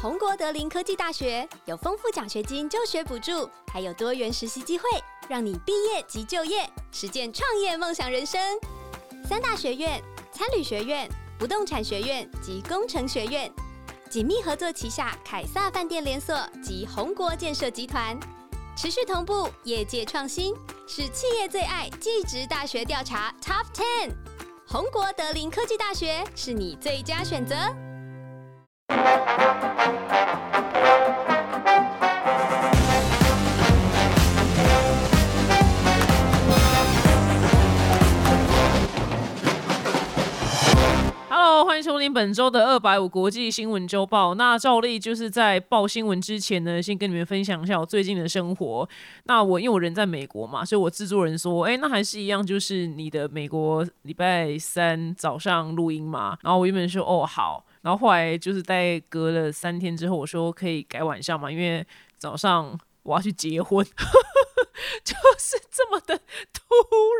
红国德林科技大学有丰富奖学金、就学补助，还有多元实习机会，让你毕业即就业，实践创业梦想人生。三大学院、参旅学院、不动产学院及工程学院紧密合作，旗下凯撒饭店连锁及红国建设集团，持续同步业界创新，是企业最爱技职大学调查 Top Ten。红国德林科技大学是你最佳选择。Hello，欢迎收听本周的二百五国际新闻周报。那照例就是在报新闻之前呢，先跟你们分享一下我最近的生活。那我因为我人在美国嘛，所以我制作人说，哎，那还是一样，就是你的美国礼拜三早上录音嘛。然后我原本说，哦，好。然后后来就是在隔了三天之后，我说可以改晚上嘛，因为早上我要去结婚，就是这么的突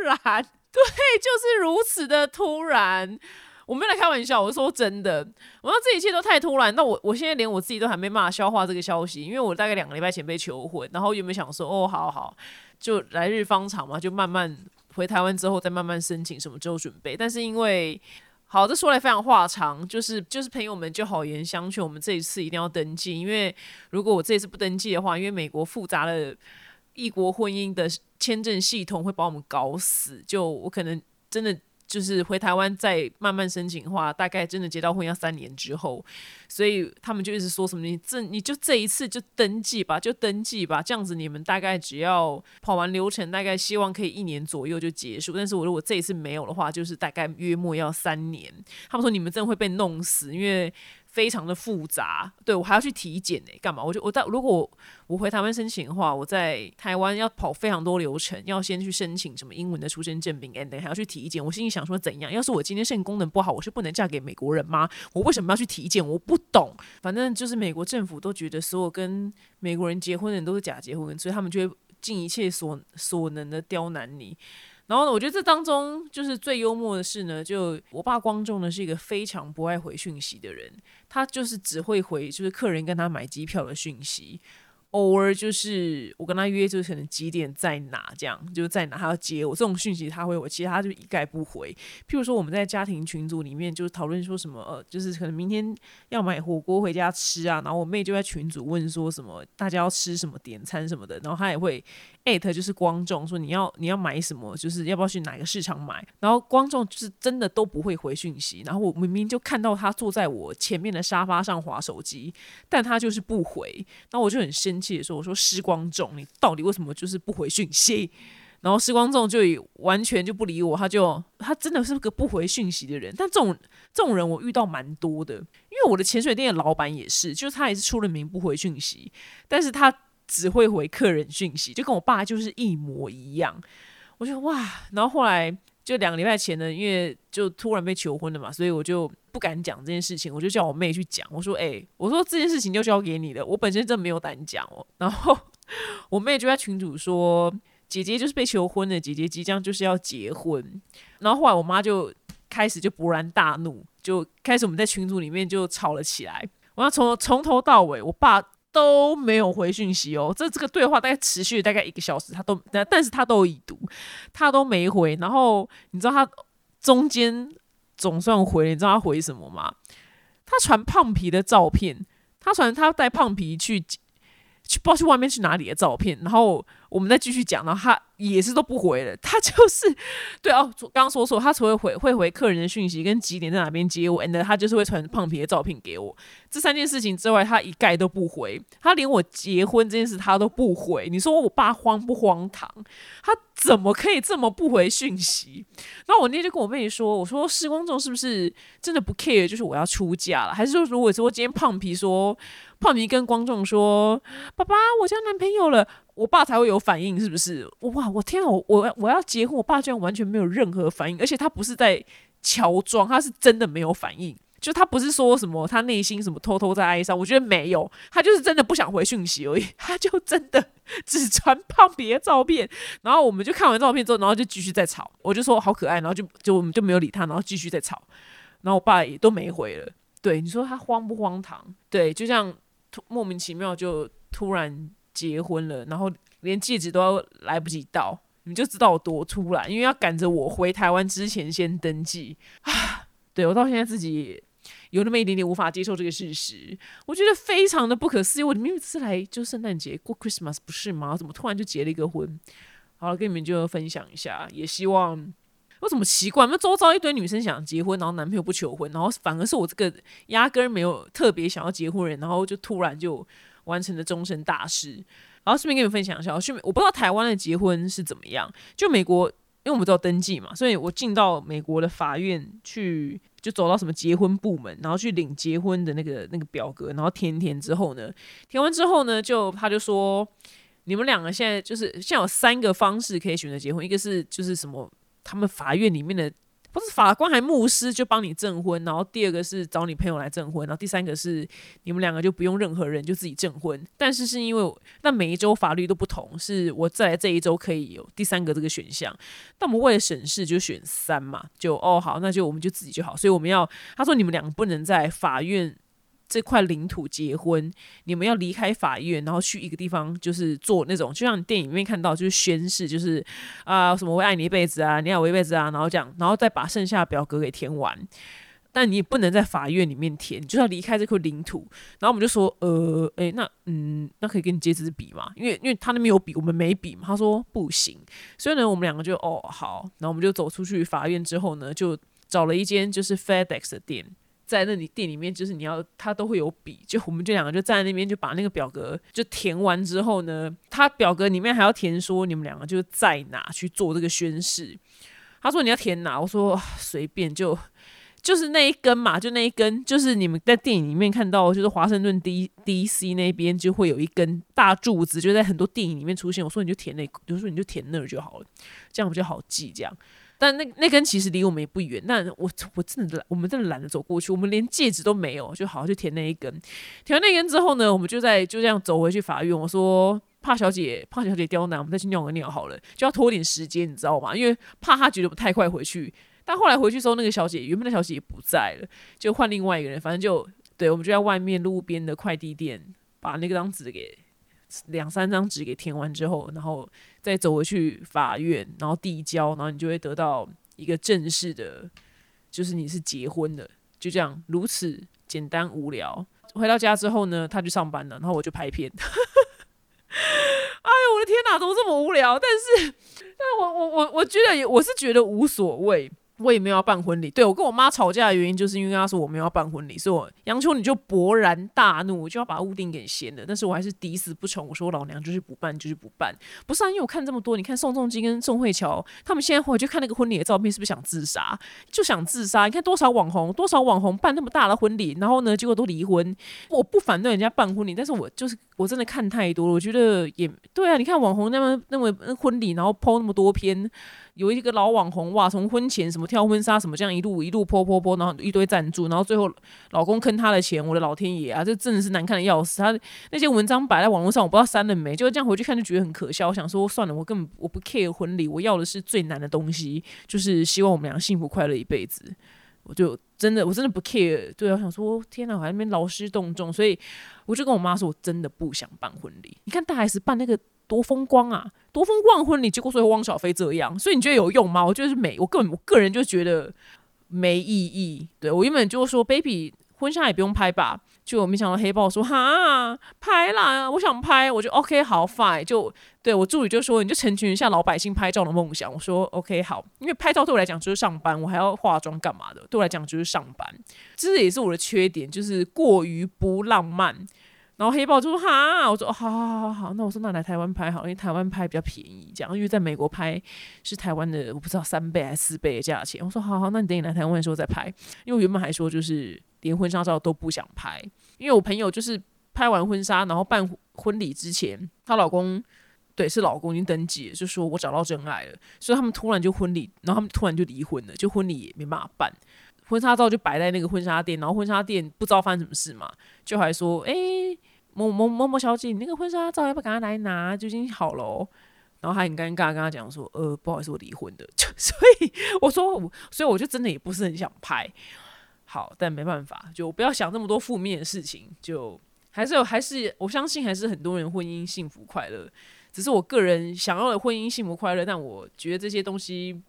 然，对，就是如此的突然。我没有来开玩笑，我说真的，我说这一切都太突然。那我我现在连我自己都还没办法消化这个消息，因为我大概两个礼拜前被求婚，然后原本想说，哦，好好，就来日方长嘛，就慢慢回台湾之后再慢慢申请什么之后准备。但是因为好，这说来非常话长，就是就是朋友们就好言相劝，我们这一次一定要登记，因为如果我这一次不登记的话，因为美国复杂的异国婚姻的签证系统会把我们搞死，就我可能真的。就是回台湾再慢慢申请的话，大概真的结到婚要三年之后，所以他们就一直说什么你这你就这一次就登记吧，就登记吧，这样子你们大概只要跑完流程，大概希望可以一年左右就结束。但是我如果这一次没有的话，就是大概约莫要三年。他们说你们真的会被弄死，因为。非常的复杂，对我还要去体检呢，干嘛？我就我在如果我我回台湾申请的话，我在台湾要跑非常多流程，要先去申请什么英文的出生证明，and 还要去体检。我心里想说，怎样？要是我今天肾功能不好，我是不能嫁给美国人吗？我为什么要去体检？我不懂。反正就是美国政府都觉得所有跟美国人结婚的人都是假结婚，所以他们就会尽一切所所能的刁难你。然后呢，我觉得这当中就是最幽默的是呢，就我爸光仲呢是一个非常不爱回讯息的人，他就是只会回就是客人跟他买机票的讯息。偶尔就是我跟他约，就是可能几点在哪这样，就是在哪他要接我这种讯息他会我，其他就一概不回。譬如说我们在家庭群组里面就是讨论说什么，呃，就是可能明天要买火锅回家吃啊，然后我妹就在群组问说什么大家要吃什么点餐什么的，然后他也会艾特就是光众说你要你要买什么，就是要不要去哪个市场买，然后光众就是真的都不会回讯息，然后我明明就看到他坐在我前面的沙发上划手机，但他就是不回，那我就很生。气的时候，我说时光仲，你到底为什么就是不回讯息？然后时光仲就完全就不理我，他就他真的是个不回讯息的人。但这种这种人我遇到蛮多的，因为我的潜水店的老板也是，就是他也是出了名不回讯息，但是他只会回客人讯息，就跟我爸就是一模一样。我觉得哇，然后后来。就两个礼拜前呢，因为就突然被求婚了嘛，所以我就不敢讲这件事情，我就叫我妹去讲。我说：“哎，我说这件事情就交给你了，我本身真没有胆讲哦。”然后我妹就在群主说：“姐姐就是被求婚的，姐姐即将就是要结婚。”然后后来我妈就开始就勃然大怒，就开始我们在群组里面就吵了起来。我要从从头到尾，我爸。都没有回讯息哦，这这个对话大概持续大概一个小时，他都但但是他都已读，他都没回。然后你知道他中间总算回，你知道他回什么吗？他传胖皮的照片，他传他带胖皮去去不知道去外面去哪里的照片，然后我们再继续讲，然后他。也是都不回了，他就是对哦，刚刚说错，他除了回会回客人的讯息跟几点在哪边接我，and 他就是会传胖皮的照片给我。这三件事情之外，他一概都不回。他连我结婚这件事他都不回。你说我爸荒不荒唐？他怎么可以这么不回讯息？那我那天就跟我妹说，我说时光中是不是真的不 care？就是我要出嫁了，还是说如果说今天胖皮说胖皮跟光众说，爸爸我交男朋友了。我爸才会有反应，是不是？哇！我天啊！我我我要结婚，我爸居然完全没有任何反应，而且他不是在乔装，他是真的没有反应。就他不是说什么，他内心什么偷偷在哀伤，我觉得没有，他就是真的不想回讯息而已。他就真的 只传胖别照片，然后我们就看完照片之后，然后就继续在吵。我就说好可爱，然后就就我们就没有理他，然后继续在吵。然后我爸也都没回了。对，你说他荒不荒唐？对，就像突莫名其妙就突然结婚了，然后连戒指都要来不及到，你就知道我多突然，因为要赶着我回台湾之前先登记啊。对我到现在自己有那么一点点无法接受这个事实，我觉得非常的不可思议。我明明是来就圣诞节过 Christmas 不是吗？怎么突然就结了一个婚？好了，跟你们就分享一下，也希望。我怎么奇怪？那周遭一堆女生想结婚，然后男朋友不求婚，然后反而是我这个压根儿没有特别想要结婚人，然后就突然就完成的终身大事。然后顺便跟你们分享一下，我去我不知道台湾的结婚是怎么样。就美国，因为我们都要登记嘛，所以我进到美国的法院去，就走到什么结婚部门，然后去领结婚的那个那个表格，然后填填之后呢，填完之后呢，就他就说，你们两个现在就是现在有三个方式可以选择结婚，一个是就是什么。他们法院里面的不是法官还牧师就帮你证婚，然后第二个是找你朋友来证婚，然后第三个是你们两个就不用任何人就自己证婚。但是是因为那每一周法律都不同，是我在这一周可以有第三个这个选项，但我们为了省事就选三嘛，就哦好，那就我们就自己就好。所以我们要他说你们两个不能在法院。这块领土结婚，你们要离开法院，然后去一个地方，就是做那种，就像电影里面看到，就是宣誓，就是啊什么我爱你一辈子啊，你爱我一辈子啊，然后这样，然后再把剩下表格给填完。但你也不能在法院里面填，你就要离开这块领土。然后我们就说，呃，诶，那嗯，那可以跟你借支笔吗？因为因为他那边有笔，我们没笔嘛。他说不行。所以呢，我们两个就哦好，然后我们就走出去法院之后呢，就找了一间就是 FedEx 的店。在那里店里面，就是你要他都会有笔，就我们这两个就站在那边，就把那个表格就填完之后呢，他表格里面还要填说你们两个就在哪去做这个宣誓。他说你要填哪，我说随便，就就是那一根嘛，就那一根，就是你们在电影里面看到，就是华盛顿 D D C 那边就会有一根大柱子，就在很多电影里面出现。我说你就填那，比如说你就填那儿就好了，这样比较好记，这样。但那那根其实离我们也不远，但我我真的我们真的懒得走过去，我们连戒指都没有，就好好去填那一根。填完那根之后呢，我们就在就这样走回去法院。我说怕小姐怕小姐刁难，我们再去尿个尿好了，就要拖点时间，你知道吗？因为怕她觉得不太快回去。但后来回去之后，那个小姐原本的小姐也不在了，就换另外一个人。反正就对，我们就在外面路边的快递店把那个张纸给两三张纸给填完之后，然后。再走回去法院，然后递交，然后你就会得到一个正式的，就是你是结婚的，就这样，如此简单无聊。回到家之后呢，他去上班了，然后我就拍片。哎呦，我的天哪，怎么这么无聊？但是，但我我我我觉得，我是觉得无所谓。我也没有要办婚礼，对我跟我妈吵架的原因，就是因为她说我没有要办婚礼，所以我杨秋你就勃然大怒，我就要把屋顶给掀了。但是我还是抵死不从，我说我老娘就是不办，就是不办。不是啊，因为我看这么多，你看宋仲基跟宋慧乔，他们现在回去看那个婚礼的照片，是不是想自杀？就想自杀。你看多少网红，多少网红办那么大的婚礼，然后呢，结果都离婚。我不反对人家办婚礼，但是我就是我真的看太多了，我觉得也对啊。你看网红那么那么婚礼，然后抛那么多篇。有一个老网红哇，从婚前什么跳婚纱什么这样一路一路泼泼泼，然后一堆赞助，然后最后老公坑她的钱，我的老天爷啊，这真的是难看的要死。他那些文章摆在网络上，我不知道删了没，就这样回去看就觉得很可笑。我想说算了，我根本我不 care 婚礼，我要的是最难的东西，就是希望我们俩幸福快乐一辈子。我就真的我真的不 care，对，我想说天哪，我还那边劳师动众，所以我就跟我妈说，我真的不想办婚礼。你看大 S 办那个。多风光啊，多风光婚礼，结果说汪小菲这样，所以你觉得有用吗？我觉得是没，我根本我个人就觉得没意义。对我原本就说，baby 婚纱也不用拍吧，就我没想到黑豹说哈拍啦，我想拍，我就 OK 好 fine，就对我助理就说你就成全一下老百姓拍照的梦想。我说 OK 好，因为拍照对我来讲就是上班，我还要化妆干嘛的，对我来讲就是上班，这也是我的缺点，就是过于不浪漫。然后黑豹就说：“哈，我说好好好好好，那我说那来台湾拍好，因为台湾拍比较便宜，这样因为在美国拍是台湾的我不知道三倍还是四倍的价钱。我说好好，那你等你来台湾的时候再拍，因为我原本还说就是连婚纱照都不想拍，因为我朋友就是拍完婚纱，然后办婚礼之前，她老公对是老公已经登记，就说我找到真爱了，所以他们突然就婚礼，然后他们突然就离婚了，就婚礼也没办法办，婚纱照就摆在那个婚纱店，然后婚纱店不知道发生什么事嘛，就还说哎。”某某某某小姐，你那个婚纱照要不要赶快来拿？就已经好了，然后还很尴尬，跟他讲说：“呃，不好意思，我离婚的。”就所以我说我，所以我就真的也不是很想拍。好，但没办法，就不要想那么多负面的事情，就还是有，还是我相信还是很多人婚姻幸福快乐，只是我个人想要的婚姻幸福快乐，但我觉得这些东西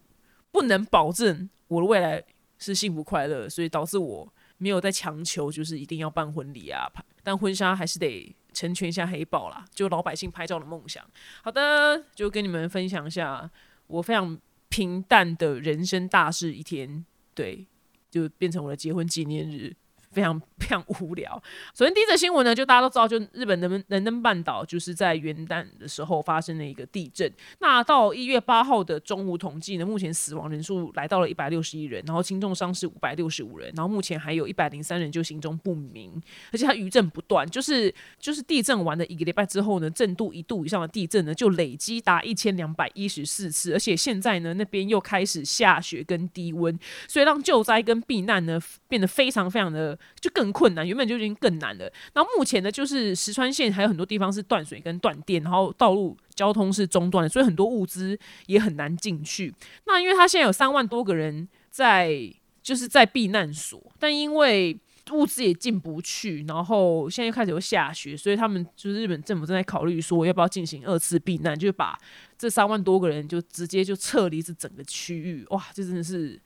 不能保证我的未来是幸福快乐，所以导致我没有在强求，就是一定要办婚礼啊，但婚纱还是得成全一下黑豹啦，就老百姓拍照的梦想。好的，就跟你们分享一下我非常平淡的人生大事一天，对，就变成我的结婚纪念日。非常 非常无聊。首先，第一则新闻呢，就大家都知道，就日本能能登半岛就是在元旦的时候发生了一个地震。那到一月八号的中午统计呢，目前死亡人数来到了一百六十一人，然后轻重伤是五百六十五人，然后目前还有一百零三人就行踪不明，而且它余震不断，就是就是地震完的一个礼拜之后呢，震度一度以上的地震呢就累积达一千两百一十四次，而且现在呢那边又开始下雪跟低温，所以让救灾跟避难呢变得非常非常的。就更困难，原本就已经更难了。那目前呢，就是石川县还有很多地方是断水跟断电，然后道路交通是中断的，所以很多物资也很难进去。那因为他现在有三万多个人在，就是在避难所，但因为物资也进不去，然后现在又开始又下雪，所以他们就是日本政府正在考虑说要不要进行二次避难，就把这三万多个人就直接就撤离这整个区域。哇，这真的是。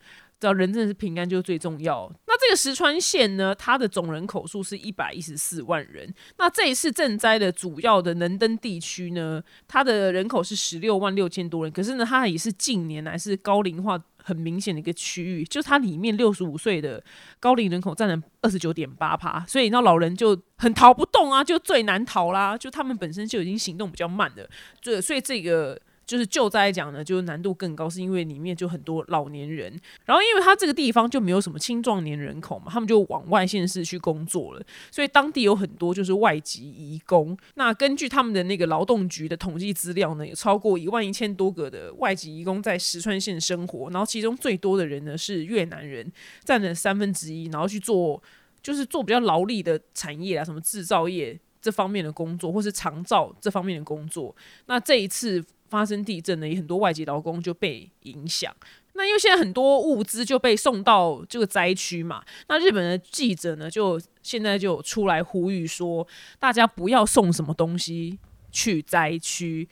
要人真的是平安，就是最重要。那这个石川县呢，它的总人口数是一百一十四万人。那这一次赈灾的主要的能登地区呢，它的人口是十六万六千多人。可是呢，它也是近年来是高龄化很明显的一个区域，就它里面六十五岁的高龄人口占了二十九点八趴。所以那老人就很逃不动啊，就最难逃啦。就他们本身就已经行动比较慢的，这所以这个。就是救灾来讲呢，就是难度更高，是因为里面就很多老年人，然后因为他这个地方就没有什么青壮年人口嘛，他们就往外县市去工作了，所以当地有很多就是外籍移工。那根据他们的那个劳动局的统计资料呢，有超过一万一千多个的外籍移工在石川县生活，然后其中最多的人呢是越南人，占了三分之一，然后去做就是做比较劳力的产业啊，什么制造业这方面的工作，或是长照这方面的工作。那这一次。发生地震呢，也很多外籍劳工就被影响。那因为现在很多物资就被送到这个灾区嘛，那日本的记者呢，就现在就出来呼吁说，大家不要送什么东西去灾区。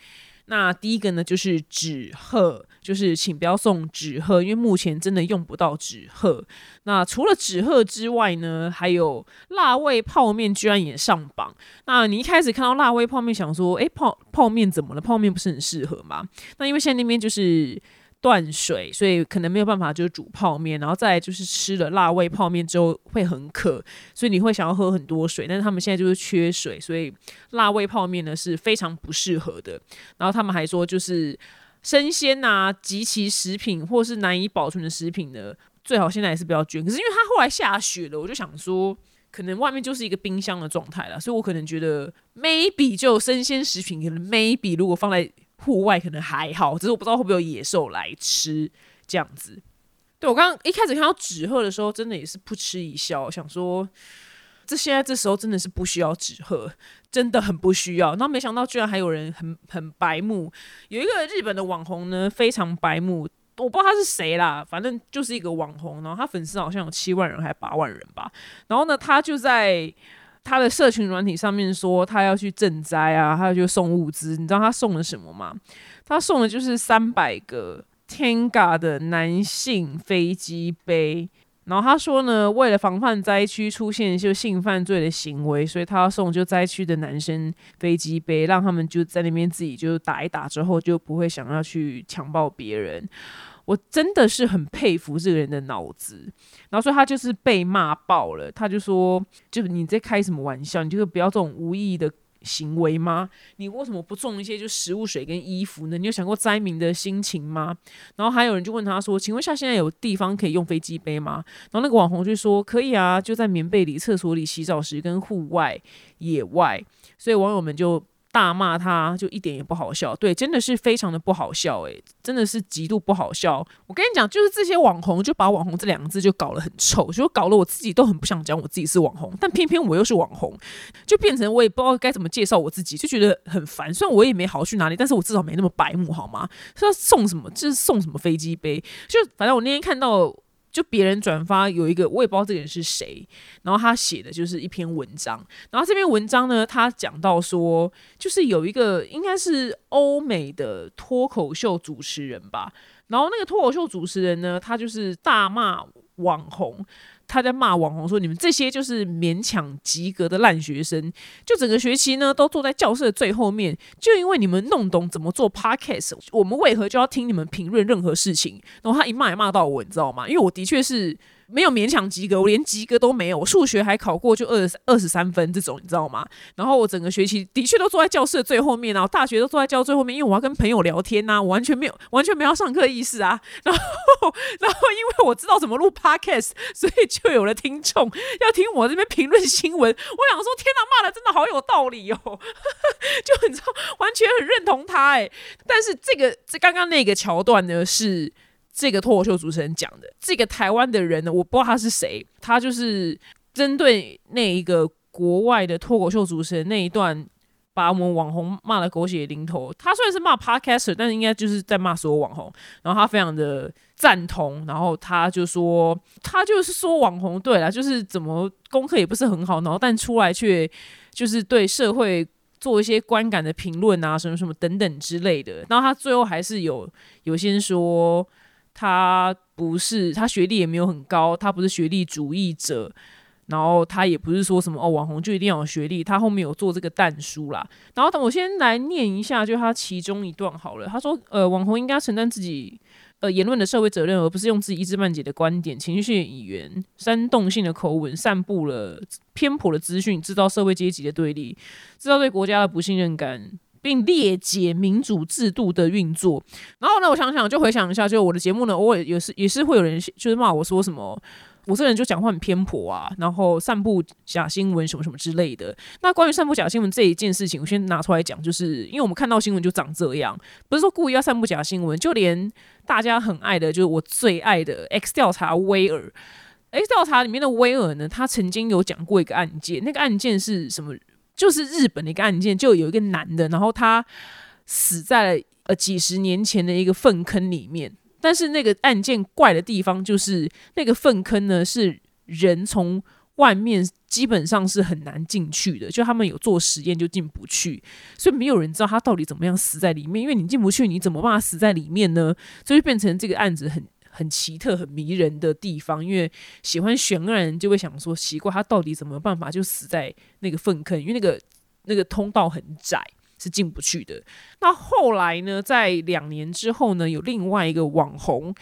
那第一个呢，就是纸鹤，就是请不要送纸鹤，因为目前真的用不到纸鹤。那除了纸鹤之外呢，还有辣味泡面居然也上榜。那你一开始看到辣味泡面，想说，诶，泡泡面怎么了？泡面不是很适合吗？那因为现在那边就是。断水，所以可能没有办法就是煮泡面，然后再就是吃了辣味泡面之后会很渴，所以你会想要喝很多水。但是他们现在就是缺水，所以辣味泡面呢是非常不适合的。然后他们还说，就是生鲜啊、极其食品或是难以保存的食品呢，最好现在也是不要捐。可是因为它后来下雪了，我就想说，可能外面就是一个冰箱的状态了，所以我可能觉得 maybe 就生鲜食品，可能 maybe 如果放在。户外可能还好，只是我不知道会不会有野兽来吃这样子。对我刚刚一开始看到纸鹤的时候，真的也是扑哧一笑，想说这现在这时候真的是不需要纸鹤，真的很不需要。然后没想到居然还有人很很白目，有一个日本的网红呢，非常白目，我不知道他是谁啦，反正就是一个网红，然后他粉丝好像有七万人还是八万人吧。然后呢，他就在。他的社群软体上面说他要去赈灾啊，他要去送物资。你知道他送了什么吗？他送的就是三百个 Tenga 的男性飞机杯。然后他说呢，为了防范灾区出现就性犯罪的行为，所以他要送就灾区的男生飞机杯，让他们就在那边自己就打一打之后，就不会想要去强暴别人。我真的是很佩服这个人的脑子，然后所以他就是被骂爆了，他就说，就你在开什么玩笑？你就是不要这种无意义的行为吗？你为什么不种一些就食物、水跟衣服呢？你有想过灾民的心情吗？然后还有人就问他说，请问下现在有地方可以用飞机杯吗？然后那个网红就说可以啊，就在棉被里、厕所里洗澡时跟户外、野外，所以网友们就。大骂他，就一点也不好笑。对，真的是非常的不好笑，诶，真的是极度不好笑。我跟你讲，就是这些网红就把网红这两个字就搞得很臭，就搞得我自己都很不想讲我自己是网红，但偏偏我又是网红，就变成我也不知道该怎么介绍我自己，就觉得很烦。虽然我也没好去哪里，但是我至少没那么白目，好吗？说送什么就是送什么飞机杯，就反正我那天看到。就别人转发有一个我也不知道这个人是谁，然后他写的就是一篇文章，然后这篇文章呢，他讲到说，就是有一个应该是欧美的脱口秀主持人吧，然后那个脱口秀主持人呢，他就是大骂网红。他在骂网红说：“你们这些就是勉强及格的烂学生，就整个学期呢都坐在教室的最后面，就因为你们弄懂怎么做 podcast，我们为何就要听你们评论任何事情？”然后他一骂也骂到我，你知道吗？因为我的确是。没有勉强及格，我连及格都没有。我数学还考过，就二二十三分这种，你知道吗？然后我整个学期的确都坐在教室的最后面啊，大学都坐在教室最后面，因为我要跟朋友聊天呐，我完全没有完全没有上课意识啊。然后，然后因为我知道怎么录 podcast，所以就有了听众要听我这边评论新闻。我想说，天哪，骂的真的好有道理哦，就你知道，完全很认同他哎。但是这个这刚刚那个桥段呢是。这个脱口秀主持人讲的，这个台湾的人呢，我不知道他是谁，他就是针对那一个国外的脱口秀主持人那一段，把我们网红骂的狗血淋头。他虽然是骂 podcaster，但是应该就是在骂所有网红。然后他非常的赞同，然后他就说，他就是说网红对了，就是怎么功课也不是很好，然后但出来却就是对社会做一些观感的评论啊，什么什么等等之类的。然后他最后还是有有些说。他不是，他学历也没有很高，他不是学历主义者，然后他也不是说什么哦，网红就一定要有学历，他后面有做这个淡书啦。然后等我先来念一下，就他其中一段好了。他说，呃，网红应该承担自己呃言论的社会责任，而不是用自己一知半解的观点、情绪性语言、煽动性的口吻，散布了偏颇的资讯，制造社会阶级的对立，制造对国家的不信任感。并列解民主制度的运作。然后呢，我想想，就回想一下，就我的节目呢，偶尔也是也是会有人就是骂我说什么，我这个人就讲话很偏颇啊，然后散布假新闻什么什么之类的。那关于散布假新闻这一件事情，我先拿出来讲，就是因为我们看到新闻就长这样，不是说故意要散布假新闻，就连大家很爱的，就是我最爱的 X 调查威尔，X 调查里面的威尔呢，他曾经有讲过一个案件，那个案件是什么？就是日本的一个案件，就有一个男的，然后他死在了呃几十年前的一个粪坑里面。但是那个案件怪的地方，就是那个粪坑呢是人从外面基本上是很难进去的，就他们有做实验就进不去，所以没有人知道他到底怎么样死在里面。因为你进不去，你怎么办法死在里面呢？所以变成这个案子很。很奇特、很迷人的地方，因为喜欢悬案人就会想说，奇怪，他到底怎么办法就死在那个粪坑？因为那个那个通道很窄，是进不去的。那后来呢，在两年之后呢，有另外一个网红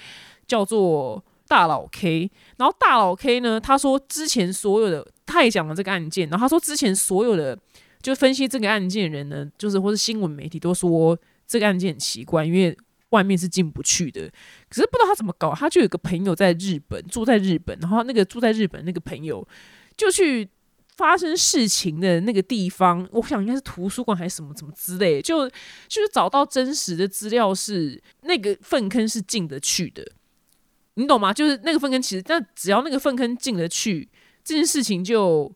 叫做大佬 K，然后大佬 K 呢，他说之前所有的他也讲了这个案件，然后他说之前所有的就分析这个案件的人呢，就是或是新闻媒体都说这个案件很奇怪，因为。外面是进不去的，可是不知道他怎么搞，他就有个朋友在日本住在日本，然后那个住在日本那个朋友就去发生事情的那个地方，我想应该是图书馆还是什么什么之类，就就是找到真实的资料是那个粪坑是进得去的，你懂吗？就是那个粪坑其实，但只要那个粪坑进得去，这件事情就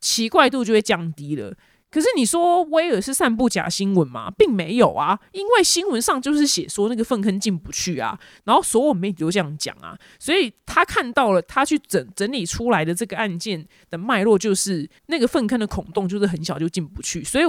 奇怪度就会降低了。可是你说威尔是散布假新闻吗？并没有啊，因为新闻上就是写说那个粪坑进不去啊，然后所有媒体都这样讲啊，所以他看到了，他去整整理出来的这个案件的脉络，就是那个粪坑的孔洞就是很小就进不去，所以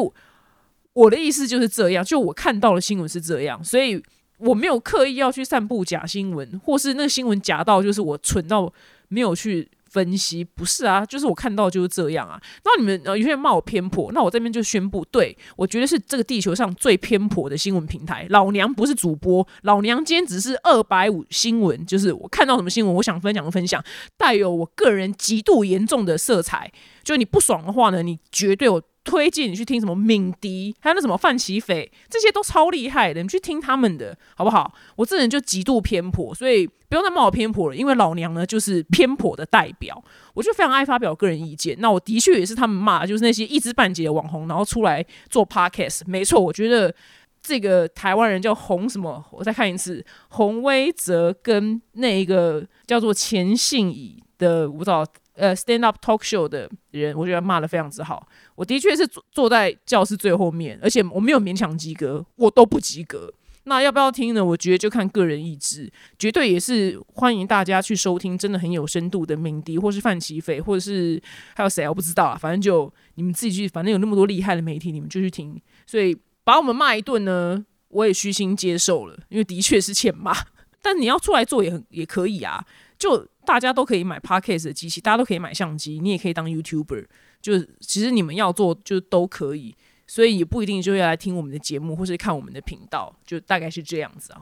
我的意思就是这样，就我看到的新闻是这样，所以我没有刻意要去散布假新闻，或是那个新闻假到就是我蠢到没有去。分析不是啊，就是我看到就是这样啊。那你们呃有些人骂我偏颇，那我这边就宣布，对我觉得是这个地球上最偏颇的新闻平台。老娘不是主播，老娘今天只是二百五新闻，就是我看到什么新闻，我想分享就分享，带有我个人极度严重的色彩。就你不爽的话呢，你绝对有。推荐你去听什么敏迪，还有那什么范奇斐，这些都超厉害的，你去听他们的好不好？我这人就极度偏颇，所以不用再骂我偏颇了，因为老娘呢就是偏颇的代表，我就非常爱发表个人意见。那我的确也是他们骂，就是那些一知半解的网红，然后出来做 podcast。没错，我觉得这个台湾人叫洪什么，我再看一次，洪威泽跟那一个叫做钱信乙的舞蹈。呃，stand up talk show 的人，我觉得骂的非常之好。我的确是坐坐在教室最后面，而且我没有勉强及格，我都不及格。那要不要听呢？我觉得就看个人意志，绝对也是欢迎大家去收听真的很有深度的敏迪，或是范奇斐，或者是还有谁我不知道啊，反正就你们自己去，反正有那么多厉害的媒体，你们就去听。所以把我们骂一顿呢，我也虚心接受了，因为的确是欠骂。但你要出来做也很也可以啊，就大家都可以买 Parkes 的机器，大家都可以买相机，你也可以当 YouTuber，就其实你们要做就都可以。所以也不一定就要来听我们的节目，或是看我们的频道，就大概是这样子啊。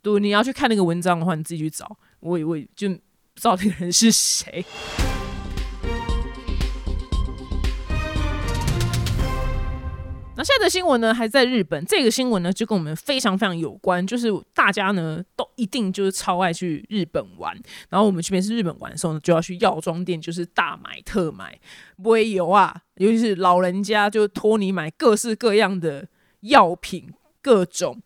对，你要去看那个文章的话，你自己去找。我我就不知道那个人是谁。那现在的新闻呢，还在日本。这个新闻呢，就跟我们非常非常有关，就是大家呢都一定就是超爱去日本玩。然后我们去面试日本玩的时候呢，就要去药妆店，就是大买特买，不会有啊。尤其是老人家，就托你买各式各样的药品，各种。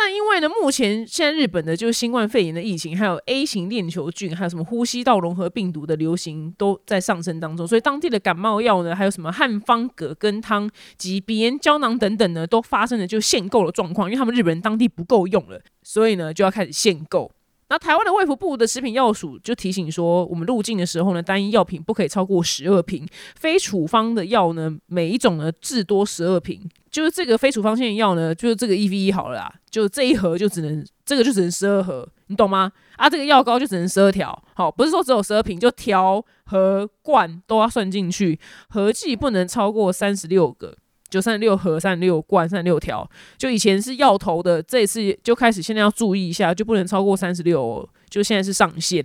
那因为呢，目前现在日本的就是新冠肺炎的疫情，还有 A 型链球菌，还有什么呼吸道融合病毒的流行都在上升当中，所以当地的感冒药呢，还有什么汉方葛根汤及鼻炎胶囊等等呢，都发生了就限购的状况，因为他们日本人当地不够用了，所以呢就要开始限购。那台湾的卫福部的食品药署就提醒说，我们入境的时候呢，单一药品不可以超过十二瓶，非处方的药呢，每一种呢至多十二瓶。就是这个非处方性药呢，就是这个 E V E 好了啦，就这一盒就只能这个就只能十二盒，你懂吗？啊，这个药膏就只能十二条，好，不是说只有十二瓶，就条和罐都要算进去，合计不能超过三十六个。就三十六盒、三十六罐、三十六条，就以前是药头的，这一次就开始，现在要注意一下，就不能超过三十六，就现在是上限。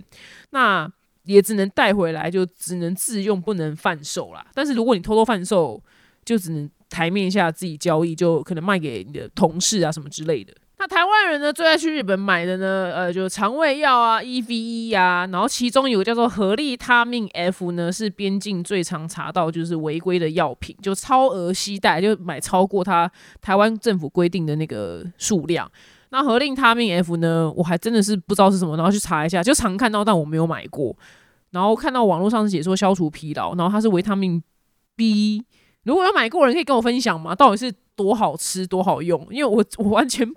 那也只能带回来，就只能自用，不能贩售啦。但是如果你偷偷贩售，就只能台面下自己交易，就可能卖给你的同事啊什么之类的。那台湾人呢最爱去日本买的呢，呃，就肠胃药啊，E V E 啊，然后其中有个叫做合利他命 F 呢，是边境最常查到就是违规的药品，就超额携带，就买超过他台湾政府规定的那个数量。那合利他命 F 呢，我还真的是不知道是什么，然后去查一下，就常看到，但我没有买过。然后看到网络上是解说消除疲劳，然后它是维他命 B，如果有买过人可以跟我分享吗？到底是多好吃多好用？因为我我完全。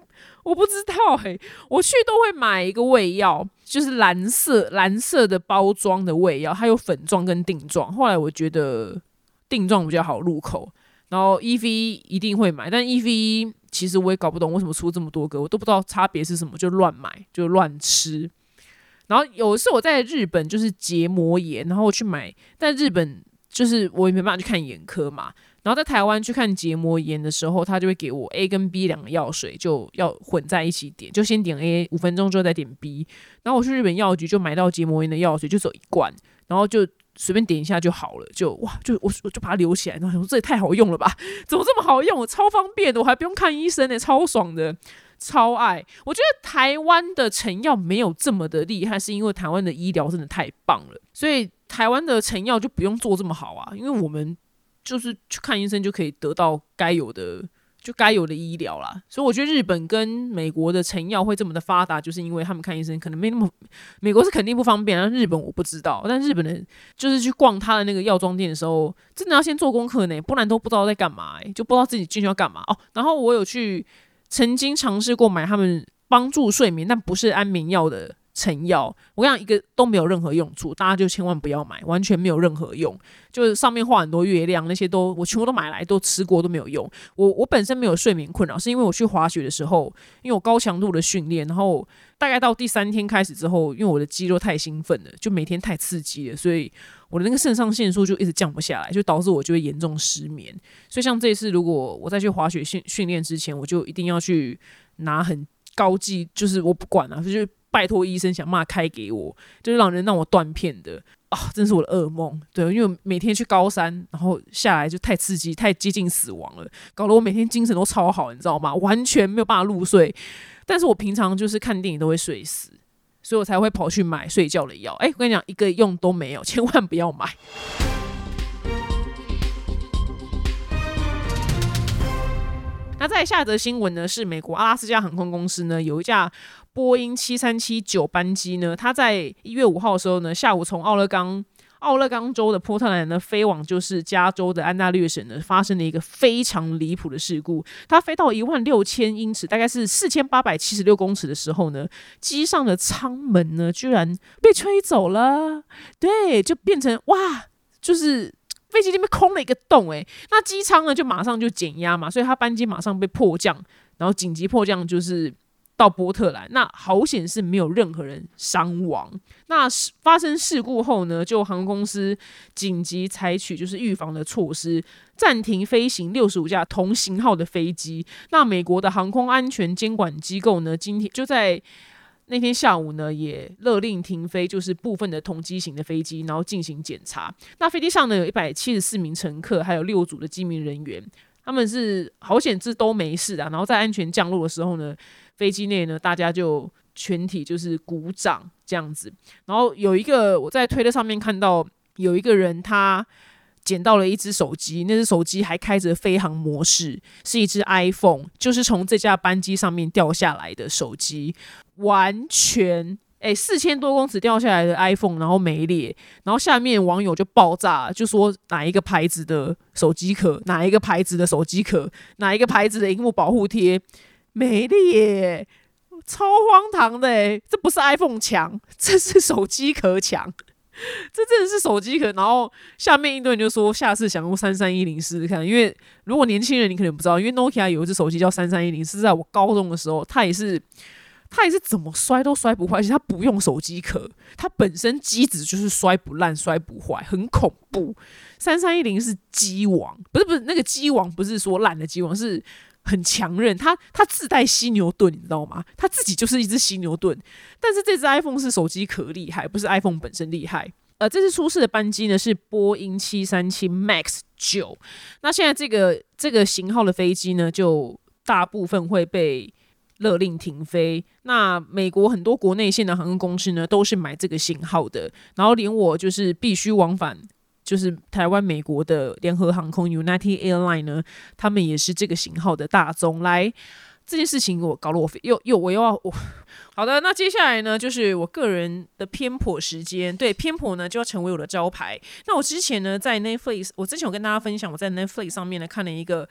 我不知道嘿，我去都会买一个胃药，就是蓝色蓝色的包装的胃药，它有粉状跟定状。后来我觉得定状比较好入口，然后 E V 一定会买，但 E V 其实我也搞不懂为什么出这么多个，我都不知道差别是什么，就乱买就乱吃。然后有一次我在日本就是结膜炎，然后我去买，但日本就是我也没办法去看眼科嘛。然后在台湾去看结膜炎的时候，他就会给我 A 跟 B 两个药水，就要混在一起点，就先点 A 五分钟之后再点 B。然后我去日本药局就买到结膜炎的药水，就走一罐，然后就随便点一下就好了，就哇，就我我就把它留起来，然后想说这也太好用了吧，怎么这么好用，我超方便的，我还不用看医生呢，超爽的，超爱。我觉得台湾的成药没有这么的厉害，是因为台湾的医疗真的太棒了，所以台湾的成药就不用做这么好啊，因为我们。就是去看医生就可以得到该有的，就该有的医疗啦。所以我觉得日本跟美国的成药会这么的发达，就是因为他们看医生可能没那么，美国是肯定不方便，然后日本我不知道。但日本人就是去逛他的那个药妆店的时候，真的要先做功课呢，不然都不知道在干嘛，就不知道自己进去要干嘛哦。然后我有去曾经尝试过买他们帮助睡眠，但不是安眠药的。成药，我跟你讲，一个都没有任何用处，大家就千万不要买，完全没有任何用。就是上面画很多月亮，那些都我全部都买来都吃过，都没有用。我我本身没有睡眠困扰，是因为我去滑雪的时候，因为我高强度的训练，然后大概到第三天开始之后，因为我的肌肉太兴奋了，就每天太刺激了，所以我的那个肾上腺素就一直降不下来，就导致我就会严重失眠。所以像这次，如果我再去滑雪训训练之前，我就一定要去拿很高剂，就是我不管了，就是。拜托医生想骂开给我，就是让人让我断片的啊，真是我的噩梦。对，因为每天去高山，然后下来就太刺激，太接近死亡了，搞得我每天精神都超好，你知道吗？完全没有办法入睡。但是我平常就是看电影都会睡死，所以我才会跑去买睡觉的药。哎，我跟你讲，一个用都没有，千万不要买。那在下则新闻呢，是美国阿拉斯加航空公司呢有一架。波音七三七九班机呢，它在一月五号的时候呢，下午从奥勒冈奥勒冈州的波特兰呢，飞往就是加州的安大略省呢，发生了一个非常离谱的事故。它飞到一万六千英尺，大概是四千八百七十六公尺的时候呢，机上的舱门呢，居然被吹走了。对，就变成哇，就是飞机那边空了一个洞，诶，那机舱呢就马上就减压嘛，所以它班机马上被迫降，然后紧急迫降就是。到波特兰，那好险是没有任何人伤亡。那发生事故后呢，就航空公司紧急采取就是预防的措施，暂停飞行六十五架同型号的飞机。那美国的航空安全监管机构呢，今天就在那天下午呢，也勒令停飞，就是部分的同机型的飞机，然后进行检查。那飞机上呢，有一百七十四名乘客，还有六组的机民人员，他们是好险是都没事的。然后在安全降落的时候呢。飞机内呢，大家就全体就是鼓掌这样子。然后有一个我在推特上面看到有一个人，他捡到了一只手机，那只手机还开着飞行模式，是一只 iPhone，就是从这架班机上面掉下来的手机，完全诶四千多公尺掉下来的 iPhone，然后没裂，然后下面网友就爆炸，就说哪一个牌子的手机壳，哪一个牌子的手机壳，哪一个牌子的荧幕保护贴。没耶，超荒唐的诶，这不是 iPhone 强，这是手机壳强，这真的是手机壳。然后下面一堆人就说，下次想用三三一零试试看，因为如果年轻人你可能不知道，因为 Nokia 有一只手机叫三三一零，是在我高中的时候，它也是它也是怎么摔都摔不坏，而且它不用手机壳，它本身机子就是摔不烂、摔不坏，很恐怖。三三一零是机王，不是不是那个机王，不是说烂的机王是。很强韧，它它自带犀牛盾，你知道吗？它自己就是一只犀牛盾。但是这只 iPhone 是手机壳厉害，不是 iPhone 本身厉害。呃，这次出事的班机呢是波音七三七 MAX 九。那现在这个这个型号的飞机呢，就大部分会被勒令停飞。那美国很多国内线的航空公司呢，都是买这个型号的。然后连我就是必须往返。就是台湾、美国的联合航空 United Airline 呢，他们也是这个型号的大宗。来，这件事情我搞了，我又又我又要我 好的。那接下来呢，就是我个人的偏颇时间。对，偏颇呢就要成为我的招牌。那我之前呢在 Netflix，我之前有跟大家分享，我在 Netflix 上面呢看了一个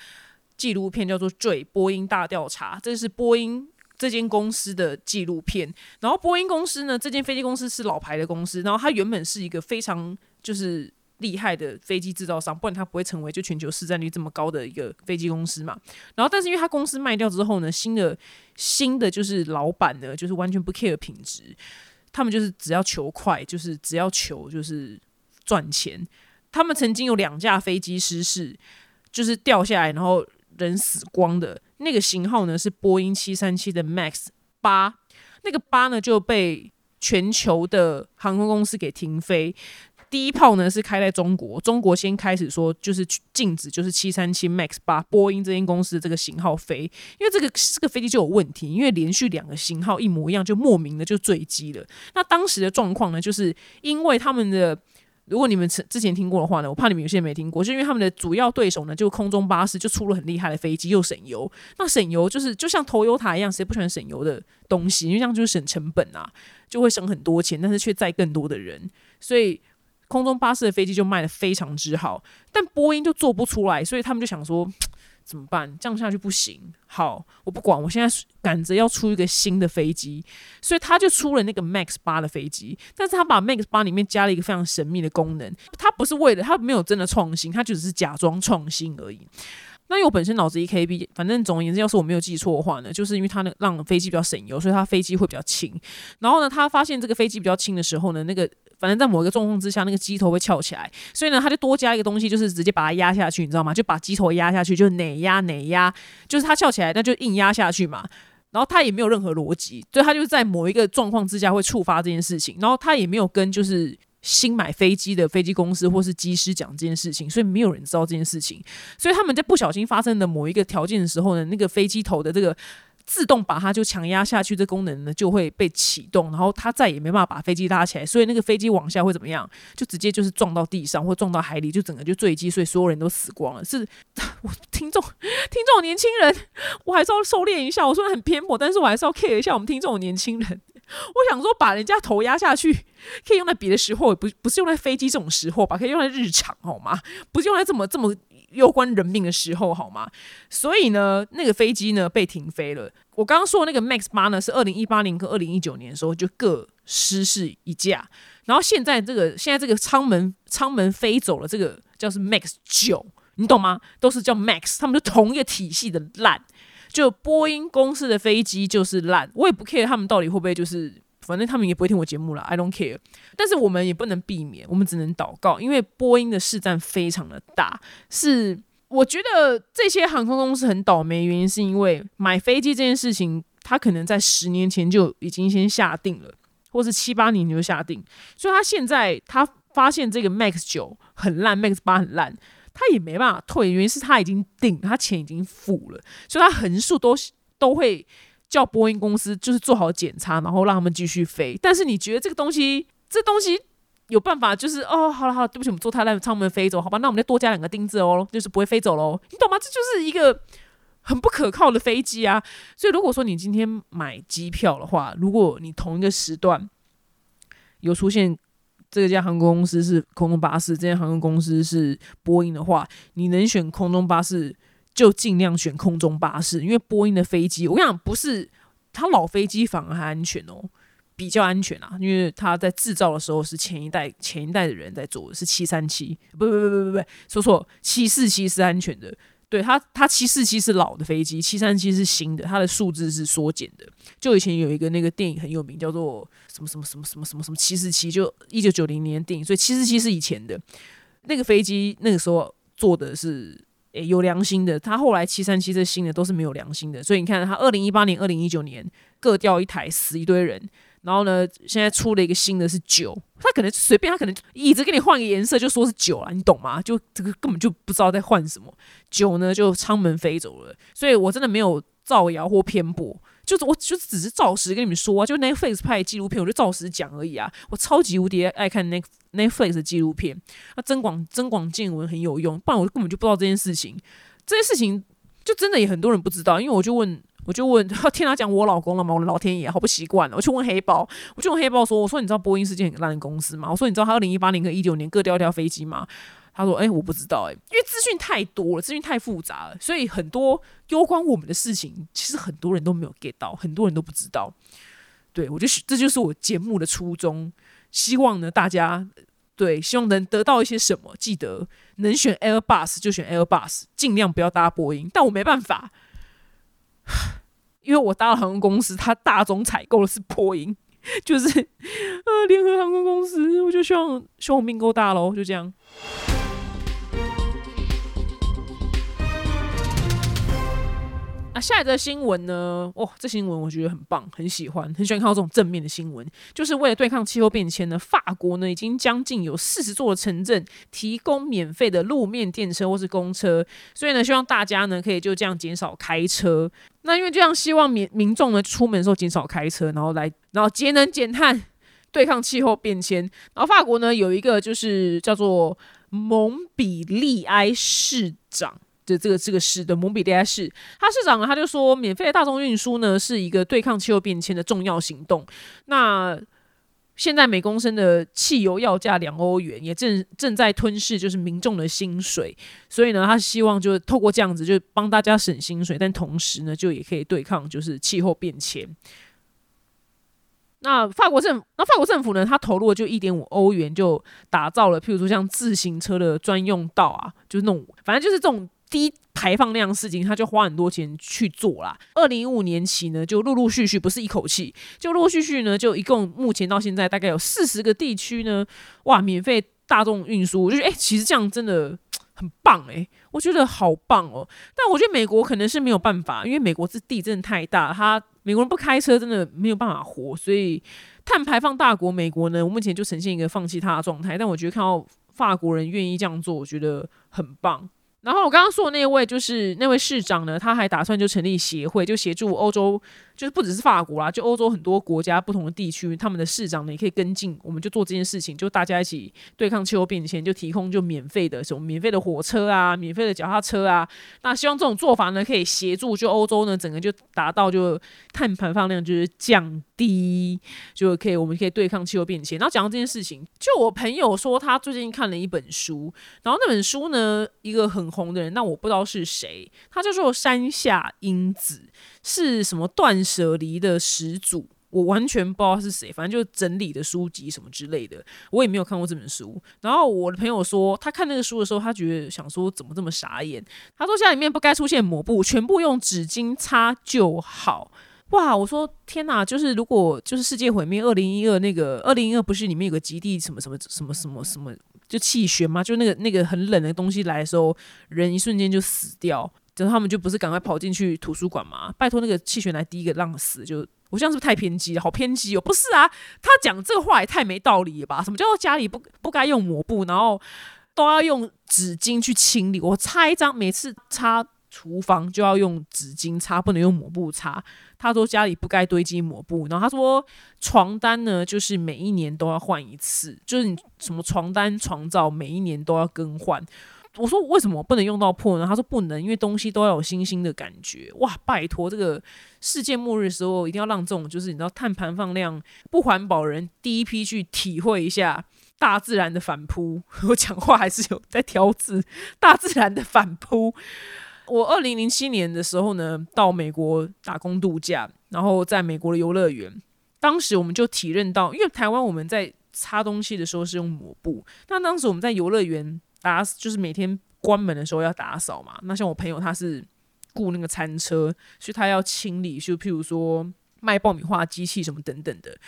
纪录片，叫做《坠波音大调查》，这是波音这间公司的纪录片。然后波音公司呢，这间飞机公司是老牌的公司，然后它原本是一个非常就是。厉害的飞机制造商，不然它不会成为就全球市占率这么高的一个飞机公司嘛。然后，但是因为它公司卖掉之后呢，新的新的就是老板呢，就是完全不 care 品质，他们就是只要求快，就是只要求就是赚钱。他们曾经有两架飞机失事，就是掉下来然后人死光的那个型号呢，是波音七三七的 MAX 八，那个八呢就被全球的航空公司给停飞。第一炮呢是开在中国，中国先开始说就是禁止，就是七三七 MAX 八波音这间公司的这个型号飞，因为这个这个飞机就有问题，因为连续两个型号一模一样，就莫名的就坠机了。那当时的状况呢，就是因为他们的，如果你们之前听过的话呢，我怕你们有些没听过，就因为他们的主要对手呢，就空中巴士就出了很厉害的飞机，又省油。那省油就是就像投油塔一样，谁不喜欢省油的东西？因为这样就是省成本啊，就会省很多钱，但是却载更多的人，所以。空中巴士的飞机就卖的非常之好，但波音就做不出来，所以他们就想说 怎么办？降下去不行。好，我不管，我现在赶着要出一个新的飞机，所以他就出了那个 Max 八的飞机。但是他把 Max 八里面加了一个非常神秘的功能，他不是为了，他没有真的创新，他就只是假装创新而已。那因为我本身脑子一 KB，反正总而言之，要是我没有记错的话呢，就是因为它那让飞机比较省油，所以它飞机会比较轻。然后呢，他发现这个飞机比较轻的时候呢，那个反正在某一个状况之下，那个机头会翘起来，所以呢，他就多加一个东西，就是直接把它压下去，你知道吗？就把机头压下去，就哪压哪压，就是它翘起来，那就硬压下去嘛。然后它也没有任何逻辑，所以它就是在某一个状况之下会触发这件事情。然后它也没有跟就是新买飞机的飞机公司或是机师讲这件事情，所以没有人知道这件事情。所以他们在不小心发生的某一个条件的时候呢，那个飞机头的这个。自动把它就强压下去，这功能呢就会被启动，然后它再也没办法把飞机拉起来，所以那个飞机往下会怎么样？就直接就是撞到地上或撞到海里，就整个就坠机，所以所有人都死光了。是 我听众，听众年轻人，我还是要收敛一下。我说的很偏颇，但是我还是要 care 一下我们听众年轻人。我想说，把人家头压下去，可以用在别的时候，不不是用在飞机这种时候吧？可以用在日常好吗？不是用在这么这么攸关人命的时候好吗？所以呢，那个飞机呢被停飞了。我刚刚说的那个 Max 八呢，是二零一八年跟二零一九年的时候就各失事一架，然后现在这个现在这个舱门舱门飞走了，这个叫是 Max 九，你懂吗？都是叫 Max，他们就同一个体系的烂。就波音公司的飞机就是烂，我也不 care 他们到底会不会就是，反正他们也不会听我节目了，I don't care。但是我们也不能避免，我们只能祷告，因为波音的市占非常的大。是我觉得这些航空公司很倒霉，原因是因为买飞机这件事情，他可能在十年前就已经先下定了，或是七八年就下定，所以他现在他发现这个 Max 九很烂，Max 八很烂。他也没办法退，原因是他已经定，他钱已经付了，所以他横竖都都会叫波音公司就是做好检查，然后让他们继续飞。但是你觉得这个东西，这东西有办法就是哦，好了好了，对不起，我们坐太烂，舱门飞走，好吧，那我们再多加两个钉子哦，就是不会飞走喽，你懂吗？这就是一个很不可靠的飞机啊。所以如果说你今天买机票的话，如果你同一个时段有出现。这家航空公司是空中巴士，这家航空公司是波音的话，你能选空中巴士就尽量选空中巴士，因为波音的飞机，我跟你讲，不是它老飞机反而还安全哦，比较安全啊，因为它在制造的时候是前一代前一代的人在做是七三七，不不不不不不，说错，七四七是安全的。对它，它七四七是老的飞机，七三七是新的，它的数字是缩减的。就以前有一个那个电影很有名，叫做什么什么什么什么什么什么七四七，就一九九零年电影，所以七四七是以前的那个飞机，那个时候做的是诶有良心的。它后来七三七这新的，都是没有良心的。所以你看，它二零一八年、二零一九年各掉一台，死一堆人。然后呢，现在出了一个新的是九，他可能随便，他可能椅子给你换个颜色，就说是九了，你懂吗？就这个根本就不知道在换什么。九呢，就舱门飞走了，所以我真的没有造谣或偏颇，就是我就只是照实跟你们说啊，就 Netflix 拍纪录片，我就照实讲而已啊。我超级无敌爱看那那 Netflix 的纪录片，那增广增广见闻很有用，不然我根本就不知道这件事情。这件事情就真的也很多人不知道，因为我就问。我就问，听他讲我老公了吗？我的老天爷，好不习惯了。我去问黑豹，我就问黑豹说：“我说你知道波音是件很烂的公司吗？我说你知道他二零一八年跟一九年各掉一条飞机吗？”他说：“哎，我不知道，哎，因为资讯太多了，资讯太复杂了，所以很多攸关我们的事情，其实很多人都没有 get 到，很多人都不知道。对我就是这就是我节目的初衷，希望呢大家对希望能得到一些什么，记得能选 Airbus 就选 Airbus，尽量不要搭波音，但我没办法。” 因为我搭了航空公司，它大宗采购的是波音，就是呃联合航空公司，我就希望希望命够大喽，就这样。那下一则新闻呢？哇，这新闻我觉得很棒，很喜欢，很喜欢看到这种正面的新闻。就是为了对抗气候变迁呢，法国呢已经将近有四十座城镇提供免费的路面电车或是公车，所以呢，希望大家呢可以就这样减少开车。那因为这样，希望民民众呢出门的时候减少开车，然后来然后节能减碳，对抗气候变迁。然后法国呢有一个就是叫做蒙彼利埃市长。的这个这个市的蒙彼利埃市，他市长呢他就说，免费的大众运输呢是一个对抗气候变迁的重要行动。那现在每公升的汽油要价两欧元，也正正在吞噬就是民众的薪水。所以呢，他希望就是透过这样子就帮大家省薪水，但同时呢，就也可以对抗就是气候变迁。那法国政那法国政府呢，他投入了就一点五欧元，就打造了譬如说像自行车的专用道啊，就是那种反正就是这种。低排放量事情，他就花很多钱去做啦。二零一五年起呢，就陆陆续续，不是一口气，就陆陆续续呢，就一共目前到现在大概有四十个地区呢，哇，免费大众运输，我就觉得哎，其实这样真的很棒哎，我觉得好棒哦。但我觉得美国可能是没有办法，因为美国这地真的太大，他美国人不开车真的没有办法活，所以碳排放大国美国呢，我目前就呈现一个放弃它的状态。但我觉得看到法国人愿意这样做，我觉得很棒。然后我刚刚说的那位就是那位市长呢，他还打算就成立协会，就协助欧洲，就是不只是法国啦，就欧洲很多国家不同的地区，他们的市长呢也可以跟进，我们就做这件事情，就大家一起对抗气候变迁，就提供就免费的什么免费的火车啊，免费的脚踏车啊。那希望这种做法呢，可以协助就欧洲呢整个就达到就碳排放量就是降低，就可以我们可以对抗气候变迁。然后讲到这件事情，就我朋友说他最近看了一本书，然后那本书呢一个很。红的人，那我不知道是谁，他叫做山下英子，是什么断舍离的始祖，我完全不知道是谁，反正就整理的书籍什么之类的，我也没有看过这本书。然后我的朋友说，他看那个书的时候，他觉得想说怎么这么傻眼，他说家里面不该出现抹布，全部用纸巾擦就好。哇！我说天哪，就是如果就是世界毁灭，二零一二那个二零一二不是里面有个极地什么什么什么什么什么就气旋嘛？就那个那个很冷的东西来的时候，人一瞬间就死掉，然后他们就不是赶快跑进去图书馆吗？拜托那个气旋来第一个让死，就我这样是不是太偏激了？好偏激哦！不是啊，他讲这个话也太没道理了吧？什么叫做家里不不该用抹布，然后都要用纸巾去清理？我擦一张，每次擦。厨房就要用纸巾擦，不能用抹布擦。他说家里不该堆积抹布，然后他说床单呢，就是每一年都要换一次，就是你什么床单、床罩每一年都要更换。我说为什么不能用到破呢？他说不能，因为东西都要有新新的感觉。哇，拜托，这个世界末日的时候，一定要让这种就是你知道碳排放量不环保人第一批去体会一下大自然的反扑。我讲话还是有在挑字，大自然的反扑。我二零零七年的时候呢，到美国打工度假，然后在美国的游乐园，当时我们就体认到，因为台湾我们在擦东西的时候是用抹布，那当时我们在游乐园打，就是每天关门的时候要打扫嘛。那像我朋友他是雇那个餐车，所以他要清理，就譬如说卖爆米花机器什么等等的。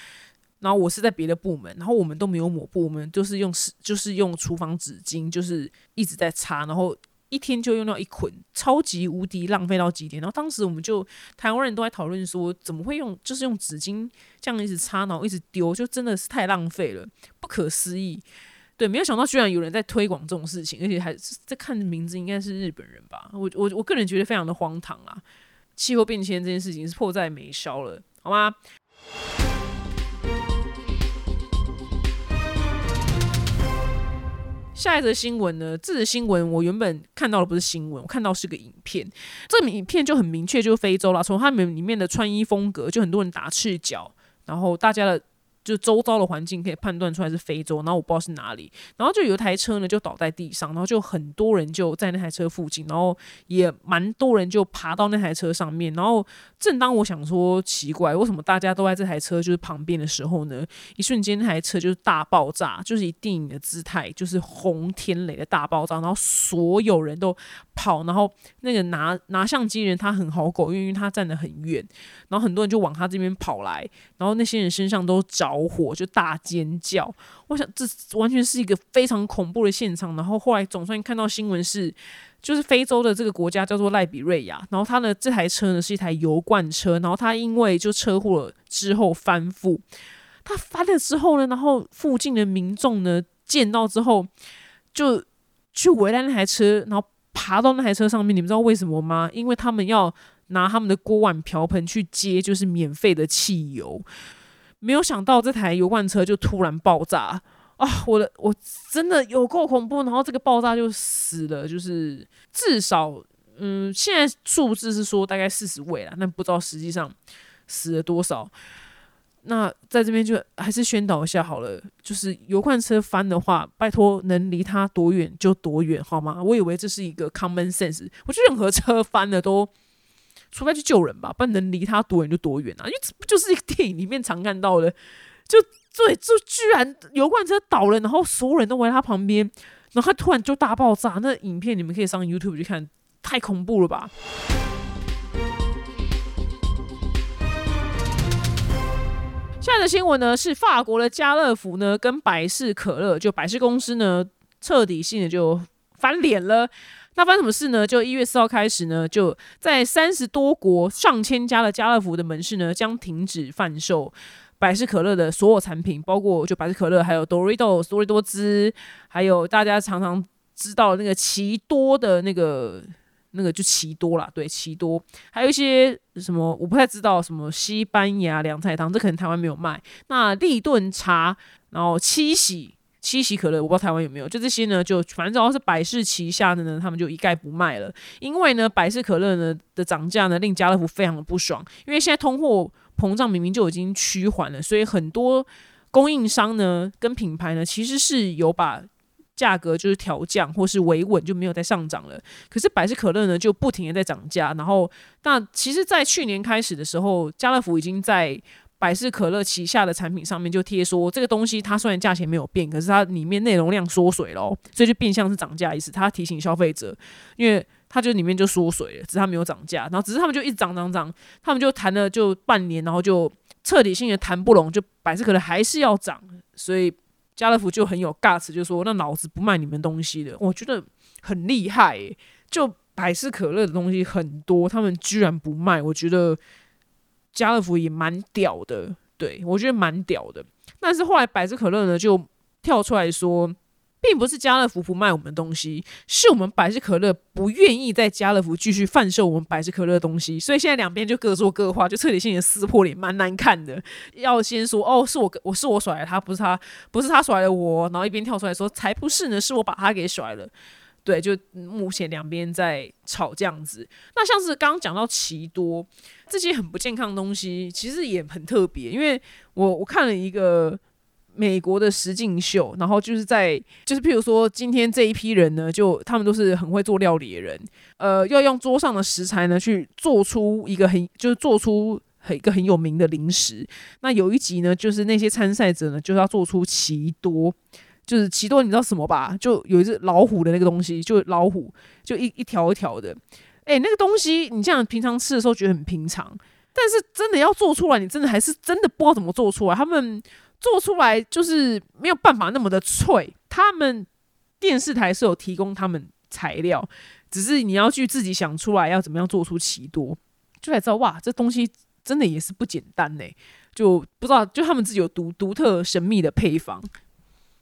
然后我是在别的部门，然后我们都没有抹布，我们都是用就是用厨房纸巾，就是一直在擦，然后。一天就用到一捆，超级无敌浪费到极点。然后当时我们就台湾人都在讨论说，怎么会用就是用纸巾这样一直擦，然后一直丢，就真的是太浪费了，不可思议。对，没有想到居然有人在推广这种事情，而且还在看名字应该是日本人吧？我我我个人觉得非常的荒唐啊！气候变迁这件事情是迫在眉梢了，好吗？下一则新闻呢？这则新闻我原本看到的不是新闻，我看到是个影片。这影片就很明确，就是非洲啦。从他们里面的穿衣风格，就很多人打赤脚，然后大家的。就周遭的环境可以判断出来是非洲，然后我不知道是哪里，然后就有一台车呢就倒在地上，然后就很多人就在那台车附近，然后也蛮多人就爬到那台车上面，然后正当我想说奇怪，为什么大家都在这台车就是旁边的时候呢，一瞬间那台车就是大爆炸，就是以电影的姿态，就是轰天雷的大爆炸，然后所有人都跑，然后那个拿拿相机人他很好狗，因为他站得很远，然后很多人就往他这边跑来，然后那些人身上都着。着火就大尖叫，我想这完全是一个非常恐怖的现场。然后后来总算看到新闻是，就是非洲的这个国家叫做赖比瑞亚，然后他的这台车呢是一台油罐车，然后他因为就车祸之后翻覆，他翻了之后呢，然后附近的民众呢见到之后就去围来那台车，然后爬到那台车上面。你们知道为什么吗？因为他们要拿他们的锅碗瓢盆去接，就是免费的汽油。没有想到这台油罐车就突然爆炸啊！我的我真的有够恐怖，然后这个爆炸就死了，就是至少嗯，现在数字是说大概四十位了，那不知道实际上死了多少。那在这边就还是宣导一下好了，就是油罐车翻的话，拜托能离它多远就多远好吗？我以为这是一个 common sense，我觉得任何车翻了都。除非去救人吧，不然能离他多远就多远啊！因为这不就是一个电影里面常看到的，就对，就居然油罐车倒了，然后所有人都围在他旁边，然后他突然就大爆炸。那影片你们可以上 YouTube 去看，太恐怖了吧！现在的新闻呢，是法国的家乐福呢跟百事可乐，就百事公司呢彻底性的就翻脸了。那发生什么事呢？就一月四号开始呢，就在三十多国上千家的家乐福的门市呢，将停止贩售百事可乐的所有产品，包括就百事可乐，还有多瑞多、多瑞多滋，还有大家常常知道那个奇多的那个那个就奇多啦，对，奇多，还有一些什么我不太知道，什么西班牙凉菜汤，这可能台湾没有卖。那立顿茶，然后七喜。七喜可乐，我不知道台湾有没有，就这些呢，就反正只要是百事旗下的呢，他们就一概不卖了。因为呢，百事可乐呢的涨价呢，令家乐福非常的不爽。因为现在通货膨胀明明就已经趋缓了，所以很多供应商呢跟品牌呢，其实是有把价格就是调降或是维稳，就没有再上涨了。可是百事可乐呢，就不停的在涨价。然后，那其实，在去年开始的时候，家乐福已经在。百事可乐旗下的产品上面就贴说，这个东西它虽然价钱没有变，可是它里面内容量缩水了，所以就变相是涨价意思。它提醒消费者，因为它就里面就缩水了，只是它没有涨价，然后只是他们就一直涨涨涨，他们就谈了就半年，然后就彻底性的谈不拢，就百事可乐还是要涨，所以家乐福就很有 guts，就说那老子不卖你们东西的，我觉得很厉害，就百事可乐的东西很多，他们居然不卖，我觉得。家乐福也蛮屌的，对我觉得蛮屌的。但是后来百事可乐呢就跳出来说，并不是家乐福不卖我们东西，是我们百事可乐不愿意在家乐福继续贩售我们百事可乐的东西。所以现在两边就各说各话，就彻底性的撕破脸，蛮难看的。要先说哦，是我我是我甩了他，不是他不是他甩了我，然后一边跳出来说才不是呢，是我把他给甩了。对，就目前两边在吵这样子。那像是刚刚讲到奇多这些很不健康的东西，其实也很特别。因为我我看了一个美国的实境秀，然后就是在就是譬如说今天这一批人呢，就他们都是很会做料理的人，呃，要用桌上的食材呢去做出一个很就是做出很一个很有名的零食。那有一集呢，就是那些参赛者呢，就是要做出奇多。就是奇多，你知道什么吧？就有一只老虎的那个东西，就老虎，就一一条一条的。哎，那个东西，你这样平常吃的时候觉得很平常，但是真的要做出来，你真的还是真的不知道怎么做出来。他们做出来就是没有办法那么的脆。他们电视台是有提供他们材料，只是你要去自己想出来要怎么样做出奇多，就才知道哇，这东西真的也是不简单呢。就不知道，就他们自己有独独特神秘的配方。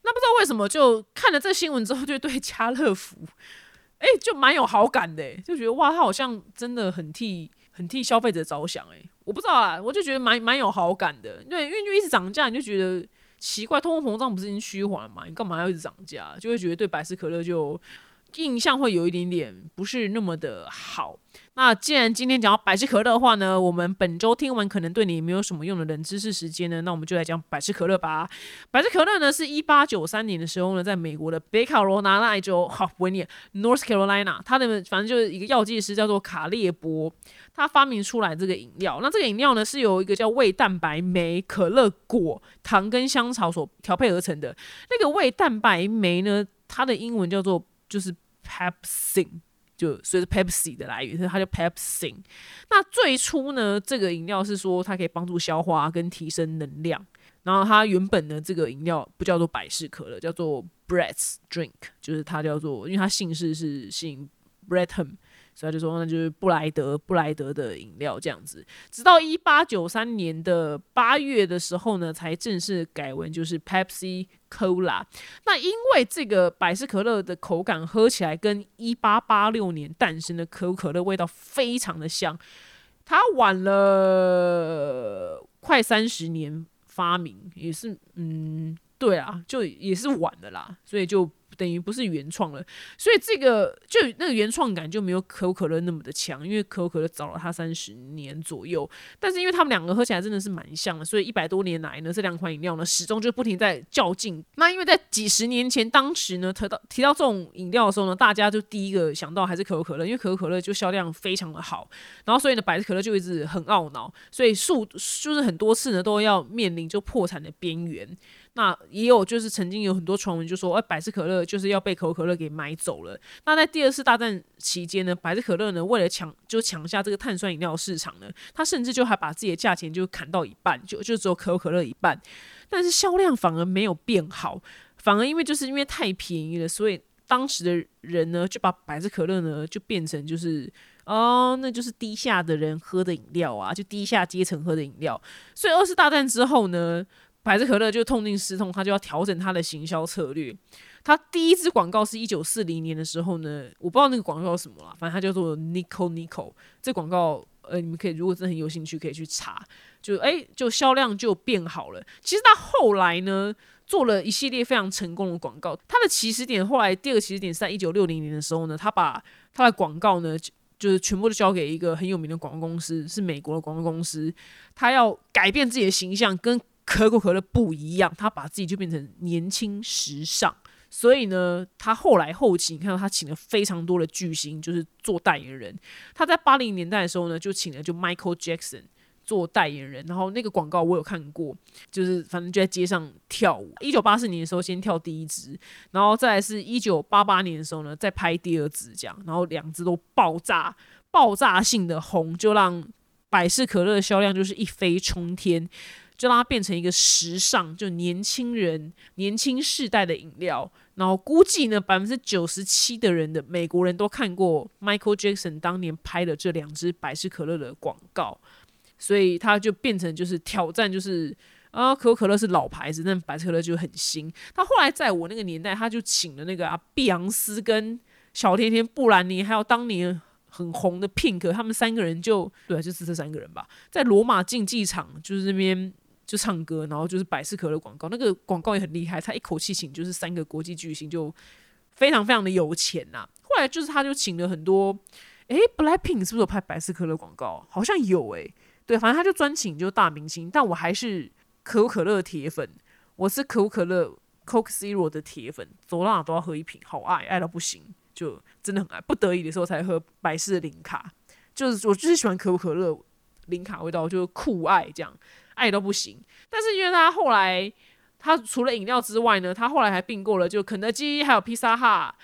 那不知道为什么，就看了这新闻之后，就对家乐福，哎，就蛮有好感的，就觉得哇，他好像真的很替很替消费者着想，哎，我不知道啊，我就觉得蛮蛮有好感的，对，因为就一直涨价，你就觉得奇怪，通货膨胀不是已经趋缓嘛，你干嘛要一直涨价？就会觉得对百事可乐就。印象会有一点点不是那么的好。那既然今天讲到百事可乐的话呢，我们本周听完可能对你没有什么用的冷知识时间呢，那我们就来讲百事可乐吧。百事可乐呢是一八九三年的时候呢，在美国的北卡罗来纳州，好，维尼 North Carolina，它的反正就是一个药剂师叫做卡列波，他发明出来这个饮料。那这个饮料呢是由一个叫胃蛋白酶可乐果糖跟香草所调配而成的。那个胃蛋白酶呢，它的英文叫做就是。Pepsin 就随着 Pepsi 的来源，所以它叫 Pepsi。那最初呢，这个饮料是说它可以帮助消化跟提升能量。然后它原本的这个饮料不叫做百事可乐，叫做 Brett's Drink，就是它叫做，因为它姓氏是姓 Bretton。所以就说，那就是布莱德布莱德的饮料这样子。直到一八九三年的八月的时候呢，才正式改为就是 Pepsi 偷啦。那因为这个百事可乐的口感喝起来跟一八八六年诞生的可口可乐味道非常的像，它晚了快三十年发明，也是嗯，对啊，就也是晚的啦，所以就。等于不是原创了，所以这个就那个原创感就没有可口可乐那么的强，因为可口可乐早了它三十年左右。但是因为他们两个喝起来真的是蛮像的，所以一百多年来呢，这两款饮料呢始终就不停在较劲。那因为在几十年前，当时呢提到提到这种饮料的时候呢，大家就第一个想到还是可口可乐，因为可口可乐就销量非常的好。然后所以呢，百事可乐就一直很懊恼，所以数就是很多次呢都要面临就破产的边缘。那也有，就是曾经有很多传闻，就说，哎，百事可乐就是要被可口可乐给买走了。那在第二次大战期间呢，百事可乐呢，为了抢，就抢下这个碳酸饮料市场呢，他甚至就还把自己的价钱就砍到一半，就就只有可口可乐一半。但是销量反而没有变好，反而因为就是因为太便宜了，所以当时的人呢，就把百事可乐呢，就变成就是，哦，那就是低下的人喝的饮料啊，就低下阶层喝的饮料。所以二次大战之后呢。百事可乐就痛定思痛，他就要调整他的行销策略。他第一支广告是一九四零年的时候呢，我不知道那个广告什么啦，反正它叫做 Nico Nico。这广告呃，你们可以如果真的很有兴趣，可以去查，就哎，就销量就变好了。其实他后来呢，做了一系列非常成功的广告。他的起始点后来第二个起始点是在一九六零年的时候呢，他把他的广告呢，就是全部都交给一个很有名的广告公司，是美国的广告公司。他要改变自己的形象，跟可口可乐不一样，他把自己就变成年轻时尚。所以呢，他后来后期，你看到他请了非常多的巨星，就是做代言人。他在八零年代的时候呢，就请了就 Michael Jackson 做代言人。然后那个广告我有看过，就是反正就在街上跳舞。一九八四年的时候先跳第一支，然后再是一九八八年的时候呢，再拍第二支这样，然后两支都爆炸，爆炸性的红，就让百事可乐的销量就是一飞冲天。就让它变成一个时尚，就年轻人、年轻世代的饮料。然后估计呢，百分之九十七的人的美国人都看过 Michael Jackson 当年拍的这两支百事可乐的广告，所以它就变成就是挑战，就是啊，可口可乐是老牌子，但百事可乐就很新。他后来在我那个年代，他就请了那个啊，碧昂斯跟小甜甜布兰妮，还有当年很红的 Pink，他们三个人就对，就是这三个人吧，在罗马竞技场就是那边。就唱歌，然后就是百事可乐广告，那个广告也很厉害，他一口气请就是三个国际巨星，就非常非常的有钱呐。后来就是他就请了很多，诶 b l a c k Pink 是不是有拍百事可乐广告？好像有诶。对，反正他就专请就大明星。但我还是可口可乐铁粉，我是可口可乐 Coke Zero 的铁粉，走到哪都要喝一瓶，好爱爱到不行，就真的很爱，不得已的时候才喝百事的零卡，就是我就是喜欢可口可乐零卡味道，就酷爱这样。爱都不行，但是因为他后来，他除了饮料之外呢，他后来还并购了就肯德基还有披萨哈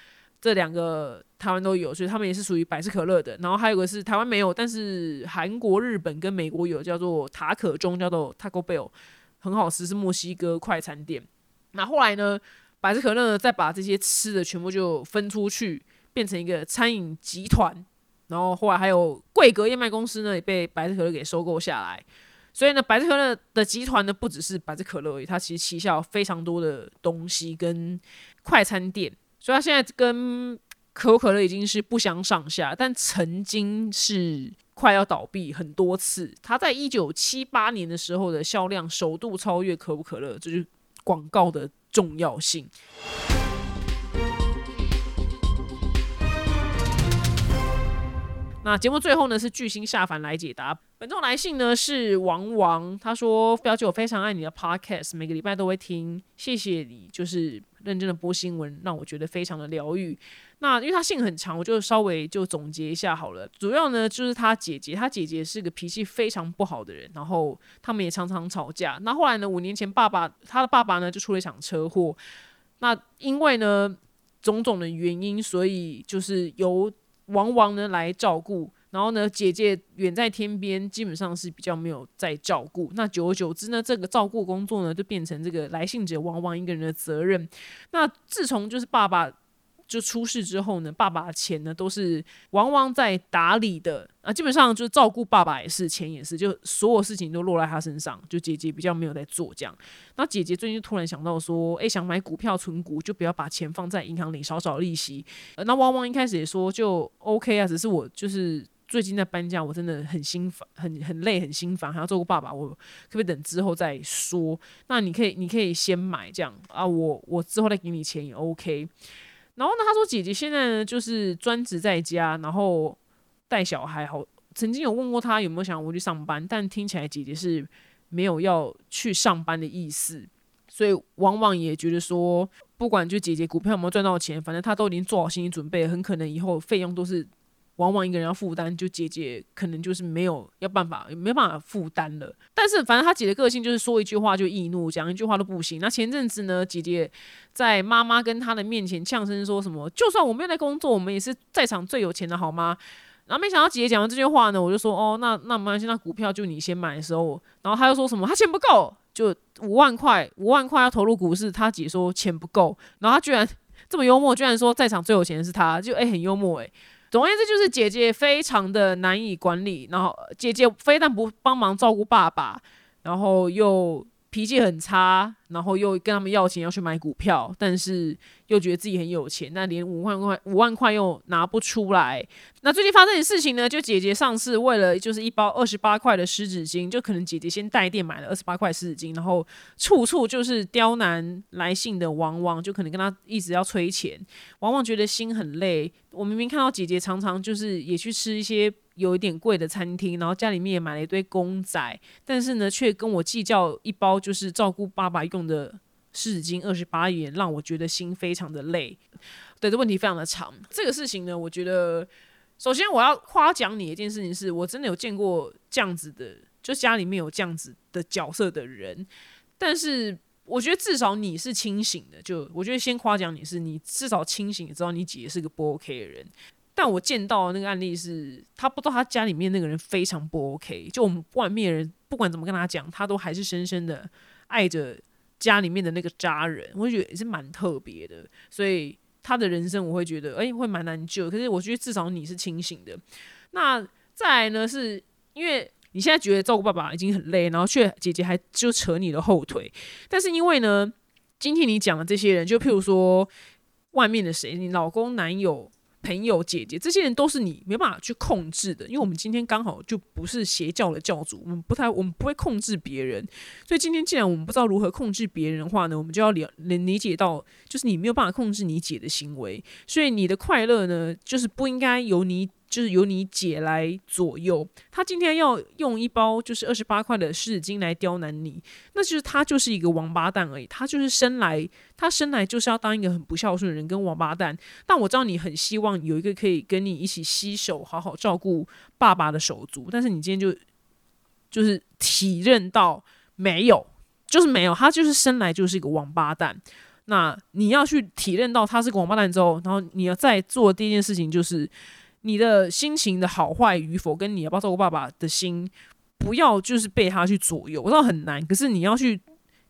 这两个台湾都有，所以他们也是属于百事可乐的。然后还有个是台湾没有，但是韩国、日本跟美国有，叫做塔可中，叫做 Taco Bell，很好吃，是墨西哥快餐店。那后来呢，百事可乐呢再把这些吃的全部就分出去，变成一个餐饮集团。然后后来还有桂格燕麦公司呢也被百事可乐给收购下来。所以呢，百事可乐的集团呢，不只是百事可乐而已，它其实旗下有非常多的东西跟快餐店，所以它现在跟可口可乐已经是不相上下，但曾经是快要倒闭很多次。它在一九七八年的时候的销量首度超越可口可乐，这就是广告的重要性。那节目最后呢，是巨星下凡来解答。本周来信呢是王王，他说：“表姐，我非常爱你的 podcast，每个礼拜都会听，谢谢你，就是认真的播新闻，让我觉得非常的疗愈。”那因为他信很长，我就稍微就总结一下好了。主要呢就是他姐姐，他姐姐是个脾气非常不好的人，然后他们也常常吵架。那后来呢，五年前爸爸他的爸爸呢就出了一场车祸，那因为呢种种的原因，所以就是由往往呢来照顾，然后呢，姐姐远在天边，基本上是比较没有在照顾。那久而久之呢，这个照顾工作呢，就变成这个来信者往往一个人的责任。那自从就是爸爸。就出事之后呢，爸爸的钱呢都是往往在打理的啊，基本上就是照顾爸爸也是，钱也是，就所有事情都落在他身上。就姐姐比较没有在做这样。那姐姐最近突然想到说，诶，想买股票存股，就不要把钱放在银行里，少少利息。那汪汪一开始也说就 OK 啊，只是我就是最近在搬家，我真的很心烦，很很累，很心烦，还要照顾爸爸，我可不可以等之后再说？那你可以，你可以先买这样啊，我我之后再给你钱也 OK。然后呢，他说姐姐现在呢就是专职在家，然后带小孩。好，曾经有问过他有没有想回去上班，但听起来姐姐是没有要去上班的意思。所以往往也觉得说，不管就姐姐股票有没有赚到钱，反正他都已经做好心理准备，很可能以后费用都是。往往一个人要负担，就姐姐可能就是没有要办法，没办法负担了。但是反正他姐的个性就是说一句话就易怒，讲一句话都不行。那前阵子呢，姐姐在妈妈跟她的面前呛声说什么：“就算我没有在工作，我们也是在场最有钱的，好吗？”然后没想到姐姐讲完这句话呢，我就说：“哦，那那没关系，那股票就你先买的时候。”然后他又说什么：“他钱不够，就五万块，五万块要投入股市。”他姐说钱不够，然后他居然这么幽默，居然说在场最有钱的是他，就哎很幽默哎。总而言之，就是姐姐非常的难以管理，然后姐姐非但不帮忙照顾爸爸，然后又脾气很差，然后又跟他们要钱要去买股票，但是又觉得自己很有钱，那连五万块五万块又拿不出来。那最近发生的事情呢，就姐姐上次为了就是一包二十八块的湿纸巾，就可能姐姐先带店买了二十八块湿纸巾，然后处处就是刁难来信的王王，就可能跟他一直要催钱。王王觉得心很累，我明明看到姐姐常常就是也去吃一些。有一点贵的餐厅，然后家里面也买了一堆公仔，但是呢，却跟我计较一包就是照顾爸爸用的湿纸巾二十八元，让我觉得心非常的累。对，这问题非常的长。这个事情呢，我觉得首先我要夸奖你一件事情，是我真的有见过这样子的，就家里面有这样子的角色的人。但是我觉得至少你是清醒的，就我觉得先夸奖你是你至少清醒，知道你姐是个不 OK 的人。但我见到那个案例是，他不知道他家里面那个人非常不 OK，就我们外面人不管怎么跟他讲，他都还是深深的爱着家里面的那个家人，我觉得也是蛮特别的。所以他的人生我会觉得，哎，会蛮难救。可是我觉得至少你是清醒的。那再来呢，是因为你现在觉得照顾爸爸已经很累，然后却姐姐还就扯你的后腿。但是因为呢，今天你讲的这些人，就譬如说外面的谁，你老公、男友。朋友、姐姐，这些人都是你没办法去控制的，因为我们今天刚好就不是邪教的教主，我们不太，我们不会控制别人，所以今天既然我们不知道如何控制别人的话呢，我们就要理理解到，就是你没有办法控制你姐的行为，所以你的快乐呢，就是不应该由你。就是由你姐来左右，他今天要用一包就是二十八块的湿纸巾来刁难你，那就是他就是一个王八蛋而已。他就是生来他生来就是要当一个很不孝顺的人跟王八蛋。但我知道你很希望有一个可以跟你一起洗手好好照顾爸爸的手足，但是你今天就就是体认到没有，就是没有，他就是生来就是一个王八蛋。那你要去体认到他是个王八蛋之后，然后你要再做第一件事情就是。你的心情的好坏与否，跟你要不要照顾爸爸的心，不要就是被他去左右。我知道很难，可是你要去，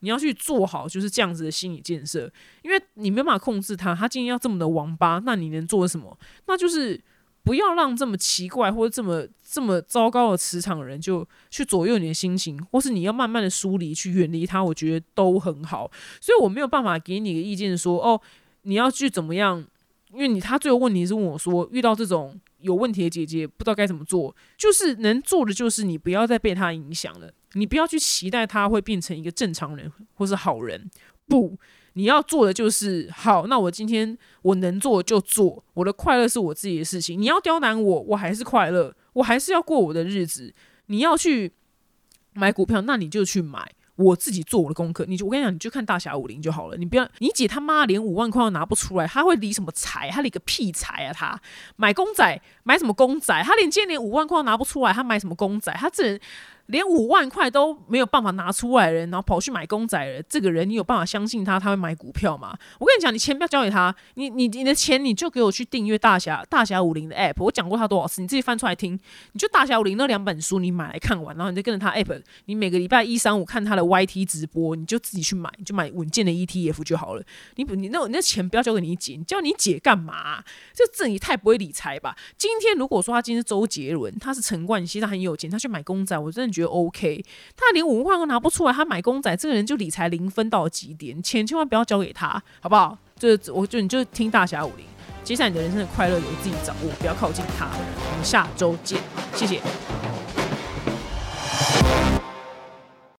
你要去做好就是这样子的心理建设，因为你没办法控制他。他今天要这么的王八，那你能做什么？那就是不要让这么奇怪或者这么这么糟糕的磁场的人就去左右你的心情，或是你要慢慢的疏离，去远离他。我觉得都很好，所以我没有办法给你个意见说哦，你要去怎么样。因为你他最后问题是问我说，遇到这种有问题的姐姐，不知道该怎么做。就是能做的就是你不要再被他影响了，你不要去期待他会变成一个正常人或是好人。不，你要做的就是好。那我今天我能做就做，我的快乐是我自己的事情。你要刁难我，我还是快乐，我还是要过我的日子。你要去买股票，那你就去买。我自己做我的功课，你就我跟你讲，你就看大侠武林就好了。你不要，你姐他妈连五万块都拿不出来，他会理什么财？他理个屁财啊！他买公仔买什么公仔？他连今天连五万块都拿不出来，他买什么公仔？他这人。连五万块都没有办法拿出来人，然后跑去买公仔人，这个人你有办法相信他他会买股票吗？我跟你讲，你钱不要交给他，你你你的钱你就给我去订阅大侠大侠武林的 app，我讲过他多少次，你自己翻出来听。你就大侠武林那两本书你买来看完，然后你再跟着他 app，你每个礼拜一三五看他的 YT 直播，你就自己去买，就买稳健的 ETF 就好了。你你那你那钱不要交给你姐，你叫你姐干嘛？这这你太不会理财吧？今天如果说他今天是周杰伦，他是陈冠希，他很有钱，他去买公仔，我真的。觉得就 ok，他连文化都拿不出来。他买公仔，这个人就理财零分到极点，钱千万不要交给他好不好？就我就你就听大侠武林，接下来你的人生的快乐由自己掌握，不要靠近他。我们下周见，谢谢。